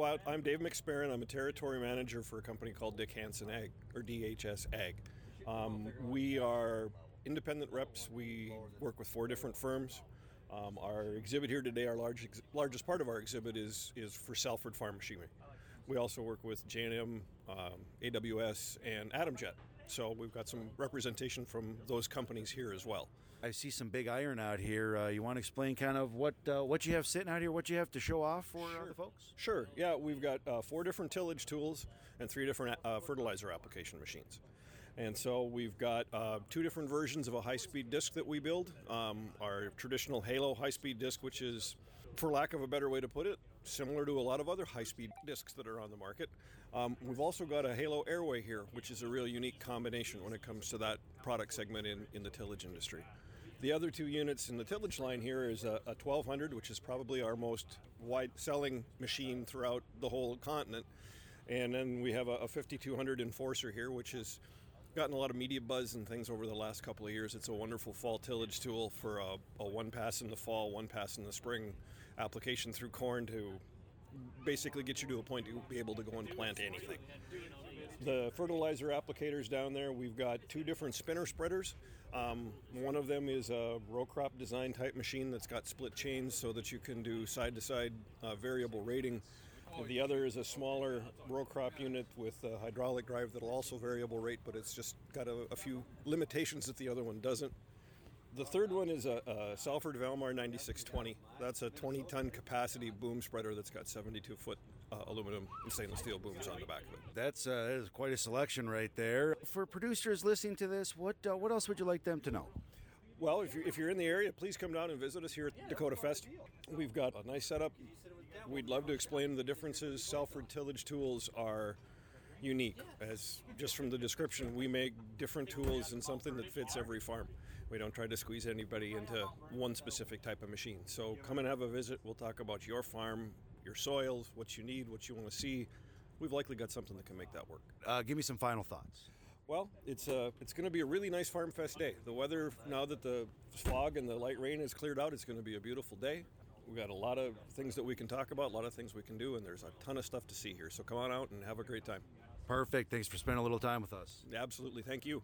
Well, I'm Dave McSparron. I'm a territory manager for a company called Dick Hansen Ag, or DHS Ag. Um, we are independent reps. We work with four different firms. Um, our exhibit here today, our large, ex- largest part of our exhibit is is for Salford Farm Machinery. We also work with J&M, um, AWS, and AtomJet. So we've got some representation from those companies here as well. I see some big iron out here. Uh, you want to explain kind of what uh, what you have sitting out here, what you have to show off for uh, the folks? Sure. Yeah, we've got uh, four different tillage tools and three different uh, fertilizer application machines. And so we've got uh, two different versions of a high-speed disc that we build. Um, our traditional Halo high-speed disc, which is, for lack of a better way to put it, similar to a lot of other high-speed discs that are on the market. Um, we've also got a Halo Airway here, which is a real unique combination when it comes to that product segment in, in the tillage industry. The other two units in the tillage line here is a, a 1200, which is probably our most wide selling machine throughout the whole continent. And then we have a, a 5200 Enforcer here, which has gotten a lot of media buzz and things over the last couple of years. It's a wonderful fall tillage tool for a, a one pass in the fall, one pass in the spring application through corn to basically get you to a point to be able to go and plant anything. The fertilizer applicators down there, we've got two different spinner spreaders. Um, one of them is a row crop design type machine that's got split chains so that you can do side to side variable rating. The other is a smaller row crop unit with a hydraulic drive that'll also variable rate, but it's just got a, a few limitations that the other one doesn't. The third one is a, a Salford Valmar 9620. That's a 20 ton capacity boom spreader that's got 72 foot uh, aluminum and stainless steel booms on the back of it. That's uh, that is quite a selection right there. For producers listening to this, what uh, what else would you like them to know? Well, if you're, if you're in the area, please come down and visit us here at Dakota Fest. We've got a nice setup. We'd love to explain the differences. Salford tillage tools are unique. As just from the description, we make different tools and something that fits every farm. We don't try to squeeze anybody into one specific type of machine. So come and have a visit. We'll talk about your farm, your soils, what you need, what you want to see. We've likely got something that can make that work. Uh, give me some final thoughts. Well, it's uh, it's going to be a really nice Farm Fest day. The weather, now that the fog and the light rain has cleared out, it's going to be a beautiful day. We've got a lot of things that we can talk about, a lot of things we can do, and there's a ton of stuff to see here. So come on out and have a great time. Perfect. Thanks for spending a little time with us. Absolutely. Thank you.